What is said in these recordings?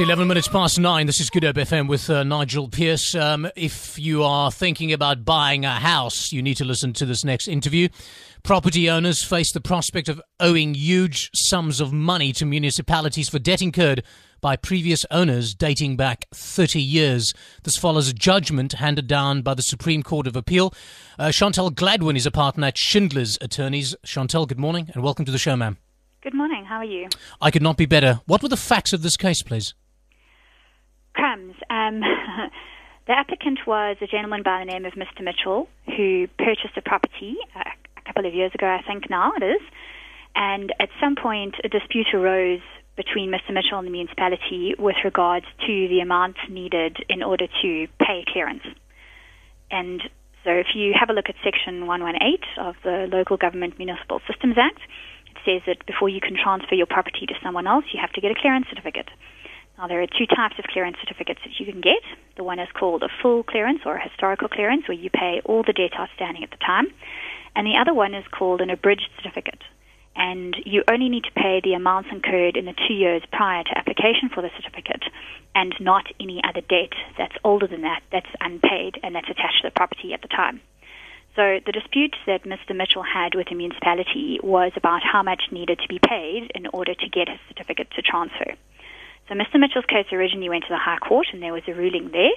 11 minutes past nine. This is Good Hope FM with uh, Nigel Pearce. Um, if you are thinking about buying a house, you need to listen to this next interview. Property owners face the prospect of owing huge sums of money to municipalities for debt incurred by previous owners dating back 30 years. This follows a judgment handed down by the Supreme Court of Appeal. Uh, Chantelle Gladwin is a partner at Schindler's Attorneys. Chantelle, good morning and welcome to the show, ma'am. Good morning. How are you? I could not be better. What were the facts of this case, please? Um, the applicant was a gentleman by the name of Mr. Mitchell who purchased a property uh, a couple of years ago, I think now it is. And at some point, a dispute arose between Mr. Mitchell and the municipality with regards to the amount needed in order to pay clearance. And so if you have a look at Section 118 of the Local Government Municipal Systems Act, it says that before you can transfer your property to someone else, you have to get a clearance certificate. Now, there are two types of clearance certificates that you can get. The one is called a full clearance or a historical clearance, where you pay all the debt outstanding at the time. And the other one is called an abridged certificate. And you only need to pay the amounts incurred in the two years prior to application for the certificate and not any other debt that's older than that, that's unpaid, and that's attached to the property at the time. So the dispute that Mr. Mitchell had with the municipality was about how much needed to be paid in order to get his certificate to transfer. So Mr. Mitchell's case originally went to the High Court, and there was a ruling there.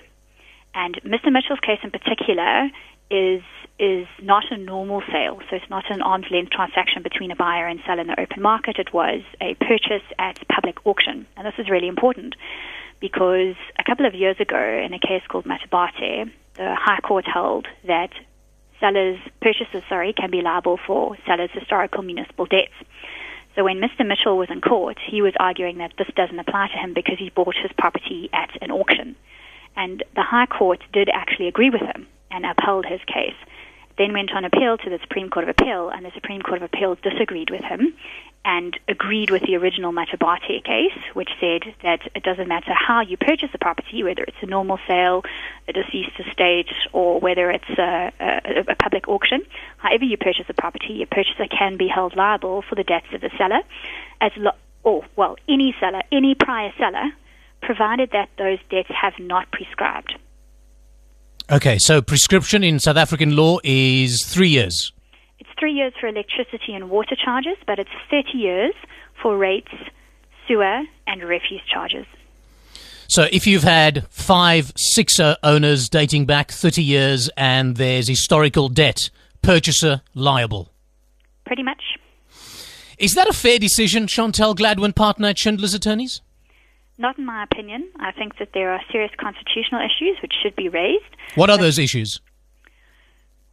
And Mr. Mitchell's case in particular is is not a normal sale, so it's not an arm's length transaction between a buyer and seller in the open market. It was a purchase at public auction, and this is really important because a couple of years ago, in a case called Mathabathe, the High Court held that sellers, purchasers, sorry, can be liable for sellers' historical municipal debts. So when Mr. Mitchell was in court, he was arguing that this doesn't apply to him because he bought his property at an auction. And the High Court did actually agree with him and upheld his case. Then went on appeal to the Supreme Court of Appeal, and the Supreme Court of Appeal disagreed with him and agreed with the original Mathabathe case, which said that it doesn't matter how you purchase a property, whether it's a normal sale, a deceased estate, or whether it's a, a, a public auction. However you purchase a property, a purchaser can be held liable for the debts of the seller, as lo- or well, any seller, any prior seller, provided that those debts have not prescribed. Okay, so prescription in South African law is three years three years for electricity and water charges, but it's 30 years for rates, sewer, and refuse charges. So if you've had five sixer owners dating back 30 years and there's historical debt, purchaser liable? Pretty much. Is that a fair decision, Chantelle Gladwin, partner at Schindler's Attorneys? Not in my opinion. I think that there are serious constitutional issues which should be raised. What are those issues?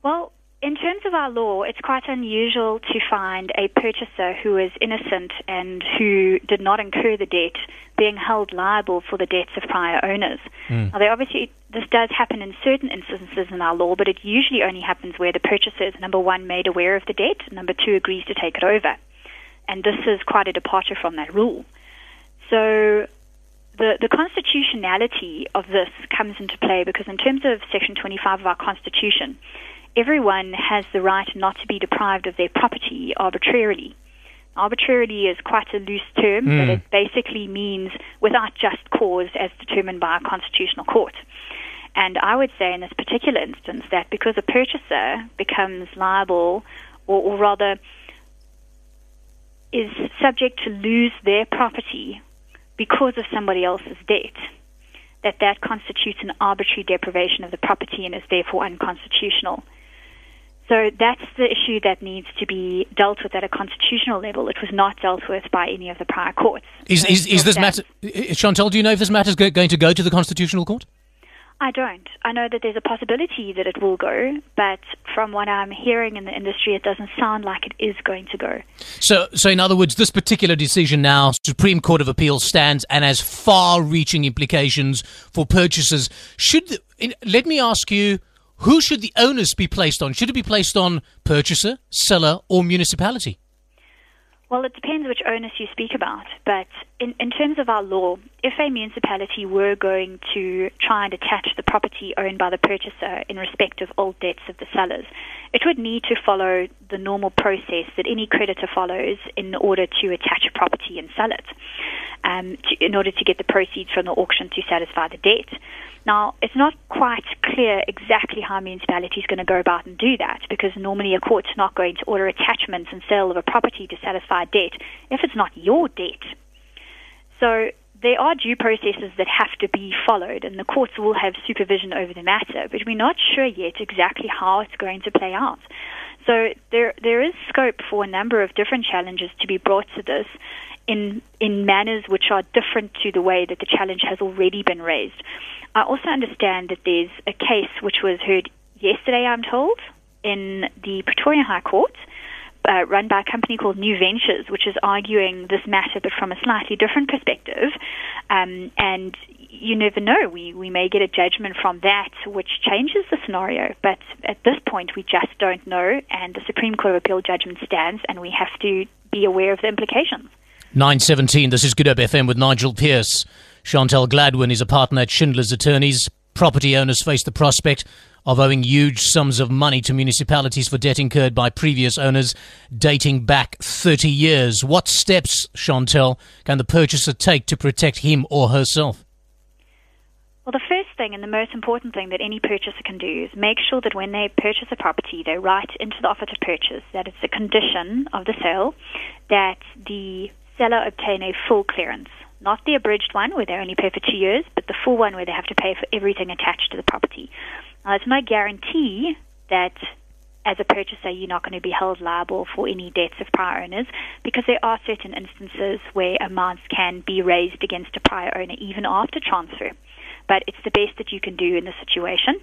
Well, in terms of our law, it's quite unusual to find a purchaser who is innocent and who did not incur the debt being held liable for the debts of prior owners. Mm. Now, they obviously this does happen in certain instances in our law, but it usually only happens where the purchaser is number one made aware of the debt, number two agrees to take it over, and this is quite a departure from that rule. So. The, the constitutionality of this comes into play because, in terms of Section 25 of our Constitution, everyone has the right not to be deprived of their property arbitrarily. Arbitrarily is quite a loose term, mm. but hmm. it basically means without just cause as determined by a constitutional court. And I would say in this particular instance that because a purchaser becomes liable, or, or rather is subject to lose their property because of somebody else's debt, that that constitutes an arbitrary deprivation of the property and is therefore unconstitutional. So that's the issue that needs to be dealt with at a constitutional level. It was not dealt with by any of the prior courts. Is, is, is this matter, eh, Chantelle, do you know if this matter is going to go to the Constitutional Court? I don't. I know that there's a possibility that it will go, but from what I'm hearing in the industry, it doesn't sound like it is going to go. So, so in other words, this particular decision now, Supreme Court of Appeal stands and has far-reaching implications for purchasers. Should let me ask you who should the onus be placed on? Should it be placed on purchaser, seller, or municipality? Well, it depends which onus you speak about. But in, in terms of our law, if a municipality were going to try and attach the property owned by the purchaser in respect of old debts of the sellers, it would need to follow the normal process that any creditor follows in order to attach a property and sell it, um, to, in order to get the proceeds from the auction to satisfy the debt. Now, it's not quite clear exactly how a municipality is going to go about and do that because normally a court's not going to order attachments and sale of a property to satisfy debt if it's not your debt. So there are due processes that have to be followed, and the courts will have supervision over the matter, but we're not sure yet exactly how it's going to play out. So there there is scope for a number of different challenges to be brought to this in in manners which are different to the way that the challenge has already been raised. I also understand that there's a case which was heard yesterday, I'm told, in the Pretoria High Court, uh, run by a company called New Ventures, which is arguing this matter but from a slightly different perspective. Um, and you never know. We, we may get a judgment from that which changes the scenario. But at this point, we just don't know. And the Supreme Court of Appeal judgment stands, and we have to be aware of the implications. 917, this is Good Hope FM with Nigel Pearce. Chantelle Gladwin is a partner at Schindler's Attorneys. Property owners face the prospect of owing huge sums of money to municipalities for debt incurred by previous owners dating back 30 years. What steps, Chantelle, can the purchaser take to protect him or herself? Well, the first thing and the most important thing that any purchaser can do is make sure that when they purchase a property, they write into the offer to purchase that it's a condition of the sale that the seller obtain a full clearance not the abridged one where they only pay for two years, but the full one where they have to pay for everything attached to the property. Now, it's no guarantee that as a purchaser you're not going to be held liable for any debts of prior owners because there are certain instances where amounts can be raised against a prior owner even after transfer. But it's the best that you can do in the situation.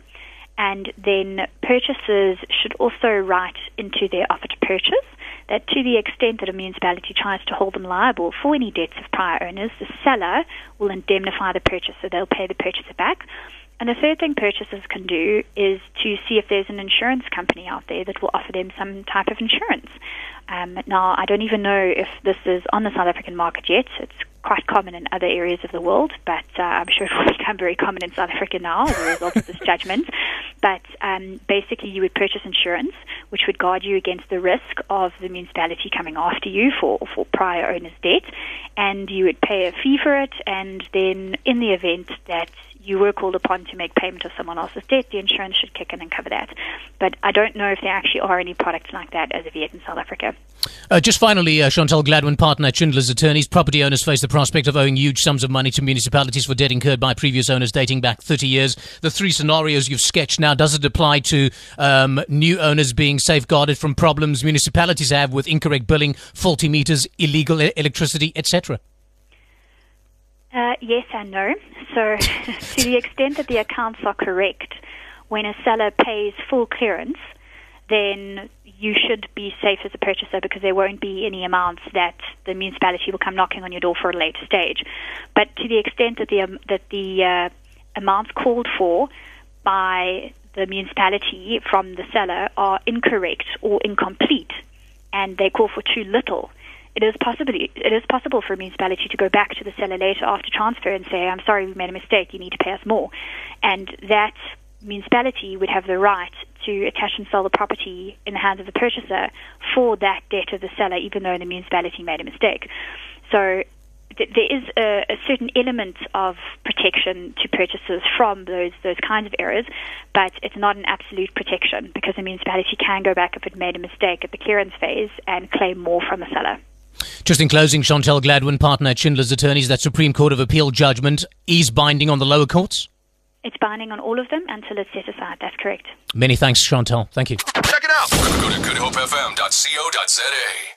And then purchasers should also write into their offer to purchase that to the extent that a municipality tries to hold them liable for any debts of prior owners, the seller will indemnify the purchaser. They'll pay the purchaser back. And the third thing purchasers can do is to see if there's an insurance company out there that will offer them some type of insurance. Um, now, I don't even know if this is on the South African market yet. It's quite common in other areas of the world, but uh, I'm sure it will become very common in South Africa now as a result of this judgment. But um, basically, you would purchase insurance, which would guard you against the risk of the municipality coming after you for, for prior owner's debt, and you would pay a fee for it, and then in the event that you were called upon to make payment of someone else's debt, the insurance should kick in and cover that. But I don't know if there actually are any products like that as of yet in South Africa. Uh, just finally, uh, Chantelle Gladwin, partner at Schindler's Attorneys. Property owners face the prospect of owing huge sums of money to municipalities for debt incurred by previous owners dating back 30 years. The three scenarios you've sketched now, does it apply to um, new owners being safeguarded from problems municipalities have with incorrect billing, faulty meters, illegal electricity, etc.? Uh, yes and no. So, to the extent that the accounts are correct, when a seller pays full clearance, then you should be safe as a purchaser because there won't be any amounts that the municipality will come knocking on your door for a later stage. But to the extent that the um, that the uh, amounts called for by the municipality from the seller are incorrect or incomplete, and they call for too little, it is possible it is possible for a municipality to go back to the seller later after transfer and say, "I'm sorry, we made a mistake. You need to pay us more," and that municipality would have the right to attach and sell the property in the hands of the purchaser for that debt of the seller, even though the municipality made a mistake. So th- there is a, a, certain element of protection to purchasers from those those kinds of errors, but it's not an absolute protection because the municipality can go back if it made a mistake at the clearance phase and claim more from the seller. Just in closing, Chantelle Gladwin, partner at Schindler's Attorneys, that Supreme Court of Appeal judgment is binding on the lower courts? It's binding on all of them until it's set aside. That's correct. Many thanks, Chantelle. Thank you. Check it out. Go to goodhopefm.co.za.